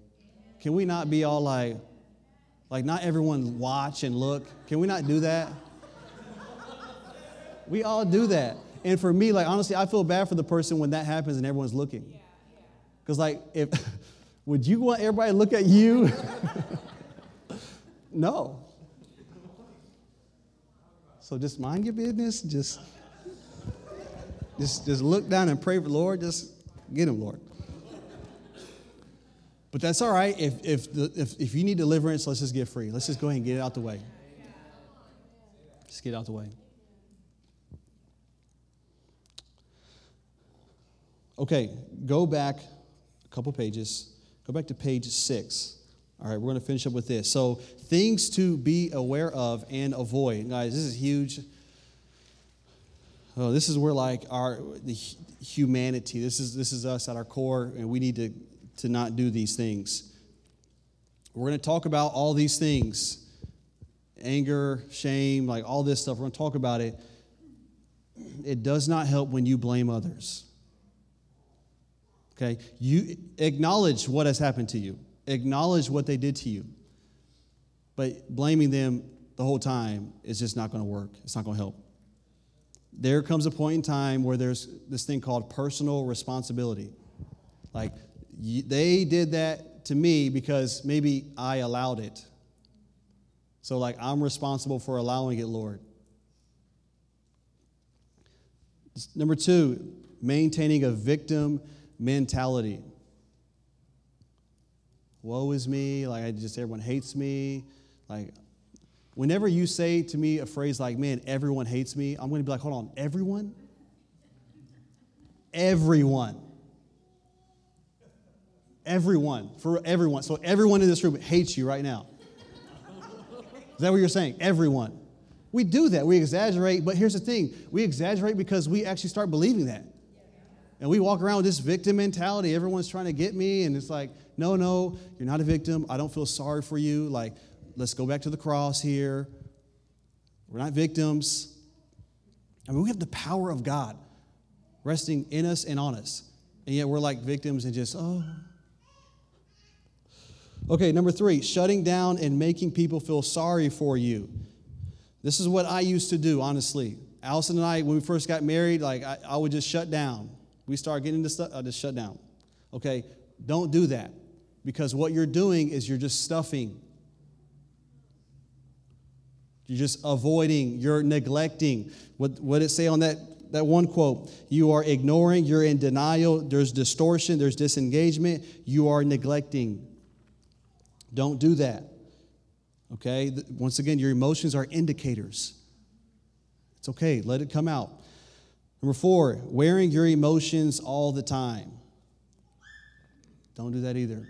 Can we not be all like, like, not everyone watch and look? Can we not do that? we all do that. And for me, like, honestly, I feel bad for the person when that happens and everyone's looking. Because, like, if, would you want everybody to look at you? no. So just mind your business. Just, just, just look down and pray for the Lord. Just get him, Lord. But that's all right. If, if, the, if, if you need deliverance, let's just get free. Let's just go ahead and get it out the way. Just get it out the way. Okay, go back a couple pages. Go back to page six. All right, we're going to finish up with this. So, things to be aware of and avoid. Guys, this is huge. Oh, this is where like our the humanity. This is this is us at our core, and we need to to not do these things. We're going to talk about all these things anger, shame, like all this stuff. We're going to talk about it. It does not help when you blame others. Okay? You acknowledge what has happened to you, acknowledge what they did to you. But blaming them the whole time is just not going to work. It's not going to help. There comes a point in time where there's this thing called personal responsibility. Like, they did that to me because maybe I allowed it. So, like, I'm responsible for allowing it, Lord. Number two, maintaining a victim mentality. Woe is me, like I just everyone hates me. Like whenever you say to me a phrase like, man, everyone hates me, I'm gonna be like, hold on, everyone? Everyone. Everyone, for everyone. So everyone in this room hates you right now. Is that what you're saying? Everyone. We do that. We exaggerate, but here's the thing we exaggerate because we actually start believing that. And we walk around with this victim mentality. Everyone's trying to get me, and it's like, no, no, you're not a victim. I don't feel sorry for you. Like, let's go back to the cross here. We're not victims. I mean, we have the power of God resting in us and on us. And yet we're like victims and just, oh, Okay, number three, shutting down and making people feel sorry for you. This is what I used to do, honestly. Allison and I, when we first got married, like I, I would just shut down. We start getting into stuff, I just shut down. Okay, don't do that because what you're doing is you're just stuffing. You're just avoiding, you're neglecting. What, what did it say on that, that one quote? You are ignoring, you're in denial, there's distortion, there's disengagement, you are neglecting. Don't do that. Okay? Once again, your emotions are indicators. It's okay, let it come out. Number four, wearing your emotions all the time. Don't do that either.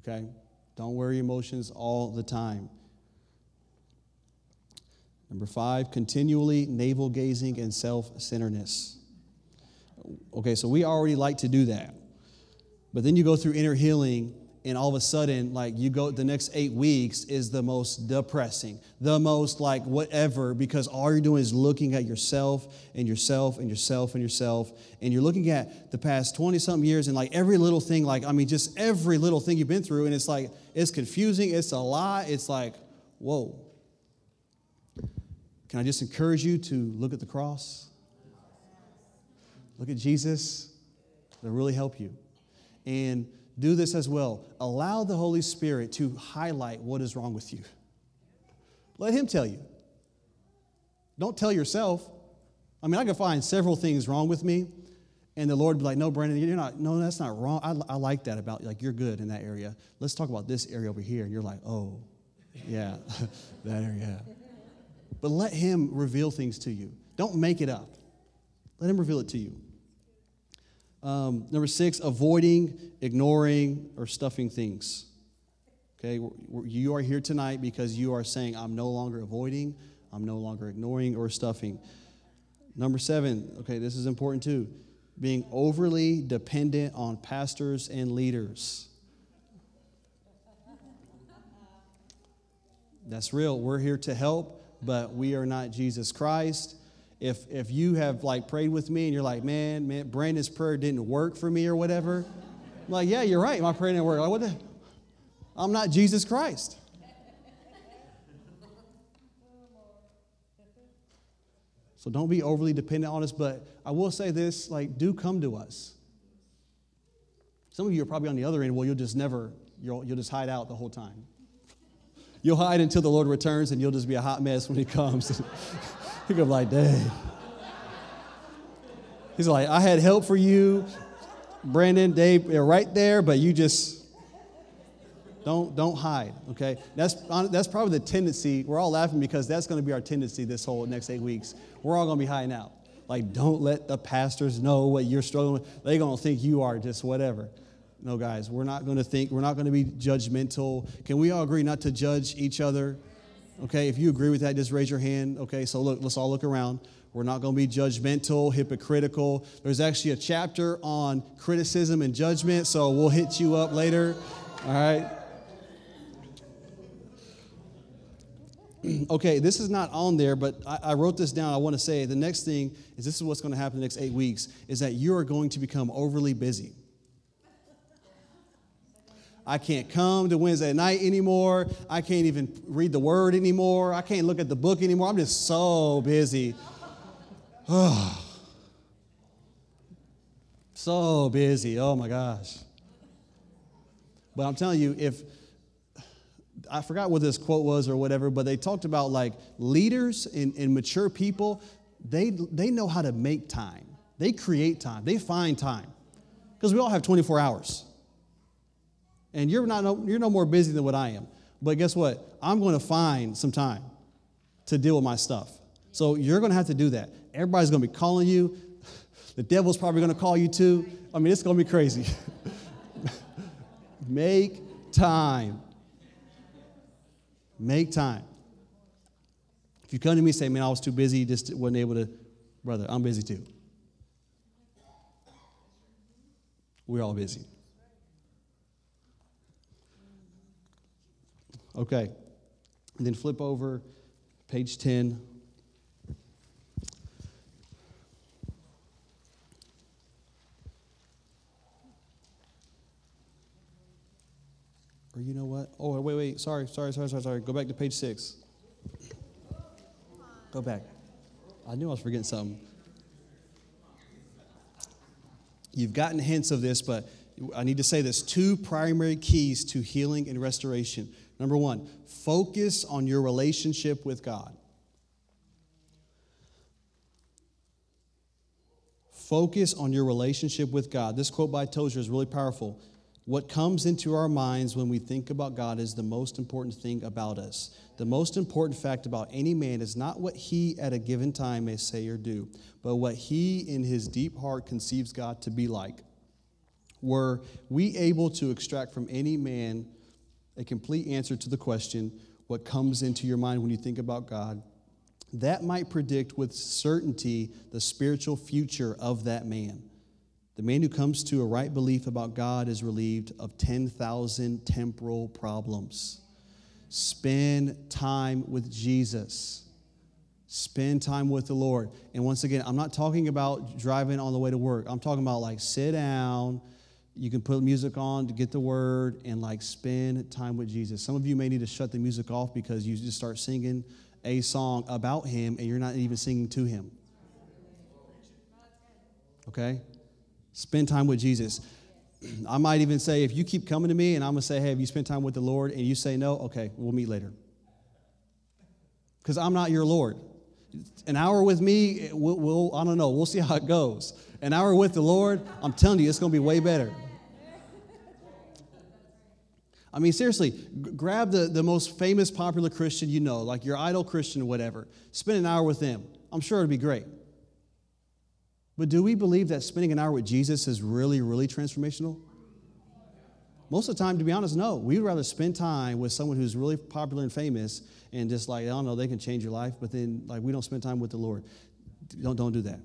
Okay? Don't wear your emotions all the time. Number five, continually navel gazing and self centeredness. Okay, so we already like to do that. But then you go through inner healing and all of a sudden like you go the next eight weeks is the most depressing the most like whatever because all you're doing is looking at yourself and yourself and yourself and yourself and you're looking at the past 20 something years and like every little thing like i mean just every little thing you've been through and it's like it's confusing it's a lot it's like whoa. Can i just encourage you to look at the cross? Look at jesus. It'll really help you. And do this as well. Allow the Holy Spirit to highlight what is wrong with you. Let Him tell you. Don't tell yourself. I mean, I can find several things wrong with me, and the Lord be like, "No, Brandon, you're not. No, that's not wrong. I, I like that about you. like you're good in that area. Let's talk about this area over here." And you're like, "Oh, yeah, that area." But let Him reveal things to you. Don't make it up. Let Him reveal it to you. Um, number six, avoiding, ignoring, or stuffing things. Okay, you are here tonight because you are saying, I'm no longer avoiding, I'm no longer ignoring or stuffing. Number seven, okay, this is important too, being overly dependent on pastors and leaders. That's real. We're here to help, but we are not Jesus Christ. If if you have like prayed with me and you're like, man, man, Brandon's prayer didn't work for me or whatever, I'm like, yeah, you're right. My prayer didn't work. Like, what the? I'm not Jesus Christ. So don't be overly dependent on us, but I will say this like, do come to us. Some of you are probably on the other end, well, you'll just never, you'll, you'll just hide out the whole time. You'll hide until the Lord returns and you'll just be a hot mess when He comes. Go like, dang. He's like, I had help for you, Brandon, Dave, right there, but you just don't don't hide. Okay, that's that's probably the tendency. We're all laughing because that's going to be our tendency this whole next eight weeks. We're all going to be hiding out. Like, don't let the pastors know what you're struggling with. They're going to think you are just whatever. No, guys, we're not going to think, we're not going to be judgmental. Can we all agree not to judge each other? Okay, if you agree with that, just raise your hand. Okay, so look, let's all look around. We're not going to be judgmental, hypocritical. There's actually a chapter on criticism and judgment, so we'll hit you up later. All right. okay, this is not on there, but I, I wrote this down. I want to say the next thing is this is what's going to happen in the next eight weeks is that you are going to become overly busy. I can't come to Wednesday night anymore. I can't even read the word anymore. I can't look at the book anymore. I'm just so busy. Oh, so busy. Oh my gosh. But I'm telling you, if I forgot what this quote was or whatever, but they talked about like leaders and, and mature people, they, they know how to make time. They create time. They find time. Because we all have 24 hours. And you're, not no, you're no more busy than what I am. But guess what? I'm going to find some time to deal with my stuff. So you're going to have to do that. Everybody's going to be calling you. The devil's probably going to call you too. I mean, it's going to be crazy. Make time. Make time. If you come to me and say, man, I was too busy, just wasn't able to, brother, I'm busy too. We're all busy. Okay. And then flip over, page 10. Or you know what? Oh, wait, wait. Sorry, sorry, sorry, sorry, sorry. Go back to page six. Go back. I knew I was forgetting something. You've gotten hints of this, but I need to say this two primary keys to healing and restoration. Number one, focus on your relationship with God. Focus on your relationship with God. This quote by Tozer is really powerful. What comes into our minds when we think about God is the most important thing about us. The most important fact about any man is not what he at a given time may say or do, but what he in his deep heart conceives God to be like. Were we able to extract from any man a complete answer to the question, what comes into your mind when you think about God? That might predict with certainty the spiritual future of that man. The man who comes to a right belief about God is relieved of 10,000 temporal problems. Spend time with Jesus. Spend time with the Lord. And once again, I'm not talking about driving on the way to work. I'm talking about like sit down. You can put music on to get the word and like spend time with Jesus. Some of you may need to shut the music off because you just start singing a song about him and you're not even singing to him. Okay? Spend time with Jesus. I might even say, if you keep coming to me and I'm to say, hey, have you spent time with the Lord? And you say no, okay, we'll meet later. Because I'm not your Lord. An hour with me, we'll, we'll, I don't know, we'll see how it goes. An hour with the Lord, I'm telling you, it's going to be way better. I mean, seriously, g- grab the, the most famous, popular Christian you know, like your idol Christian or whatever. Spend an hour with them. I'm sure it'd be great. But do we believe that spending an hour with Jesus is really, really transformational? Most of the time, to be honest, no. We'd rather spend time with someone who's really popular and famous and just like, I don't know, they can change your life, but then like we don't spend time with the Lord. Don't, don't do that.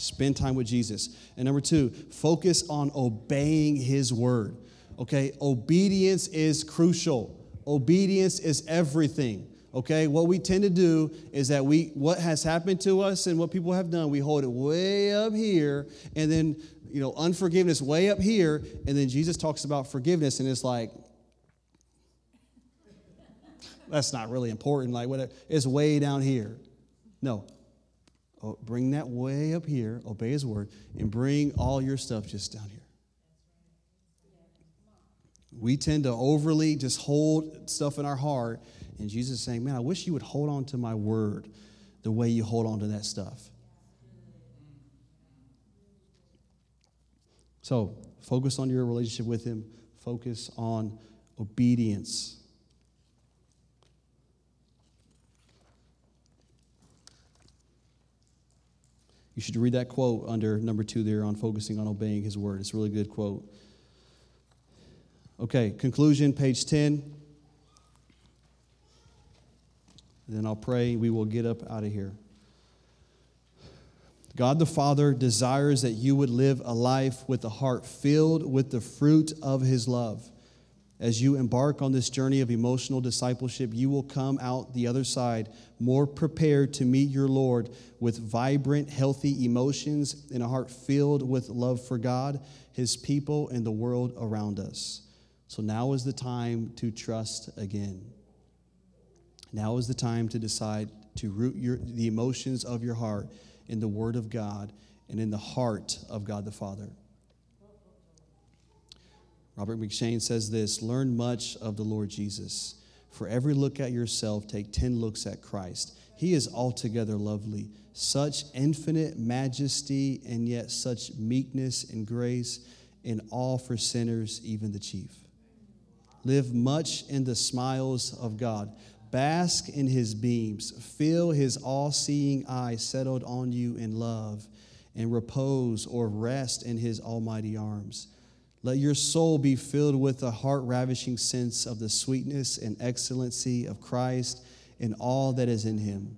Spend time with Jesus. And number two, focus on obeying his word. Okay, obedience is crucial. Obedience is everything. Okay, what we tend to do is that we, what has happened to us and what people have done, we hold it way up here, and then, you know, unforgiveness way up here, and then Jesus talks about forgiveness, and it's like, that's not really important. Like, whatever, it's way down here. No, bring that way up here, obey his word, and bring all your stuff just down here. We tend to overly just hold stuff in our heart. And Jesus is saying, Man, I wish you would hold on to my word the way you hold on to that stuff. So, focus on your relationship with Him, focus on obedience. You should read that quote under number two there on focusing on obeying His word. It's a really good quote. Okay, conclusion, page 10. then I'll pray. We will get up out of here. God the Father desires that you would live a life with a heart filled with the fruit of His love. As you embark on this journey of emotional discipleship, you will come out the other side more prepared to meet your Lord with vibrant, healthy emotions and a heart filled with love for God, His people, and the world around us. So now is the time to trust again. Now is the time to decide to root your, the emotions of your heart in the Word of God and in the heart of God the Father. Robert McCheyne says this Learn much of the Lord Jesus. For every look at yourself, take 10 looks at Christ. He is altogether lovely, such infinite majesty, and yet such meekness and grace, in all for sinners, even the chief. Live much in the smiles of God. Bask in his beams. Feel his all seeing eye settled on you in love, and repose or rest in his almighty arms. Let your soul be filled with a heart ravishing sense of the sweetness and excellency of Christ and all that is in him.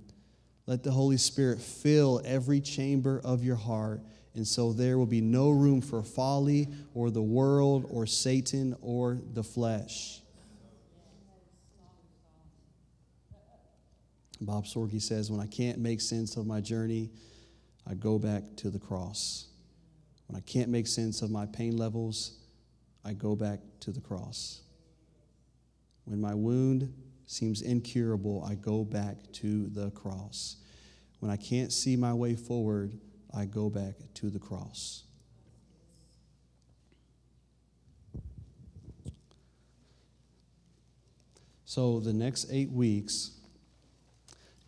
Let the Holy Spirit fill every chamber of your heart and so there will be no room for folly or the world or Satan or the flesh. Bob Sorge says, When I can't make sense of my journey, I go back to the cross. When I can't make sense of my pain levels, I go back to the cross. When my wound seems incurable, I go back to the cross. When I can't see my way forward, I go back to the cross. So, the next eight weeks,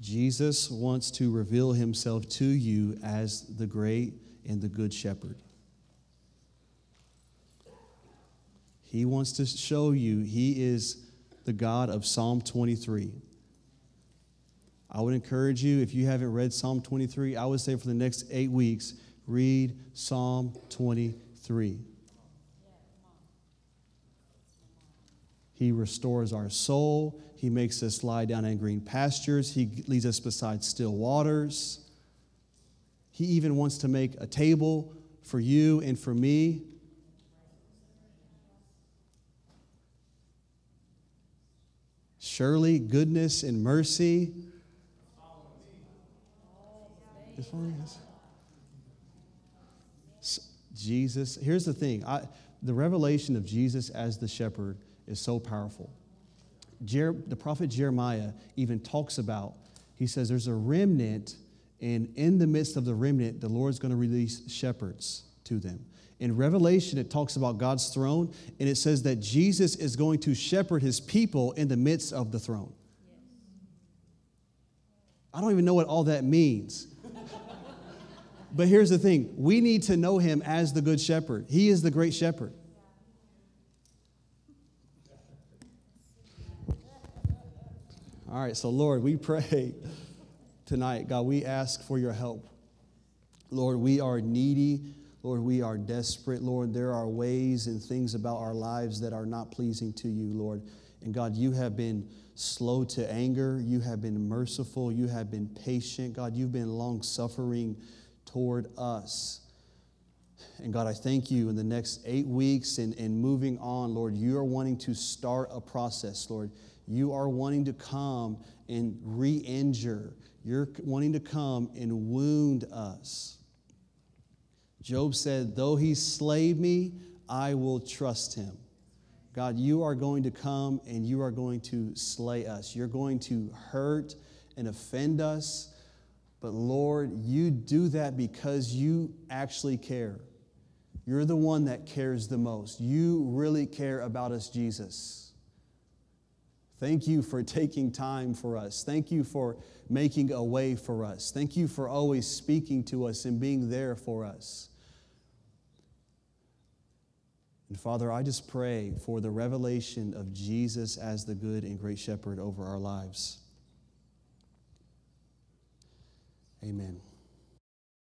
Jesus wants to reveal himself to you as the great and the good shepherd. He wants to show you he is the God of Psalm 23. I would encourage you, if you haven't read Psalm 23, I would say for the next eight weeks, read Psalm 23. He restores our soul. He makes us lie down in green pastures. He leads us beside still waters. He even wants to make a table for you and for me. Surely, goodness and mercy. As long as Jesus, here's the thing. I, the revelation of Jesus as the shepherd is so powerful. Jer, the prophet Jeremiah even talks about, he says, there's a remnant, and in the midst of the remnant, the Lord's going to release shepherds to them. In Revelation, it talks about God's throne, and it says that Jesus is going to shepherd his people in the midst of the throne. I don't even know what all that means. But here's the thing we need to know him as the good shepherd. He is the great shepherd. All right, so Lord, we pray tonight, God, we ask for your help. Lord, we are needy. Lord, we are desperate. Lord, there are ways and things about our lives that are not pleasing to you, Lord. And God, you have been slow to anger. You have been merciful. You have been patient. God, you've been long suffering toward us. And God, I thank you in the next eight weeks and, and moving on, Lord, you are wanting to start a process, Lord. You are wanting to come and re injure. You're wanting to come and wound us. Job said, Though he slay me, I will trust him. God, you are going to come and you are going to slay us. You're going to hurt and offend us. But Lord, you do that because you actually care. You're the one that cares the most. You really care about us, Jesus. Thank you for taking time for us. Thank you for making a way for us. Thank you for always speaking to us and being there for us. And Father, I just pray for the revelation of Jesus as the good and great shepherd over our lives. Amen.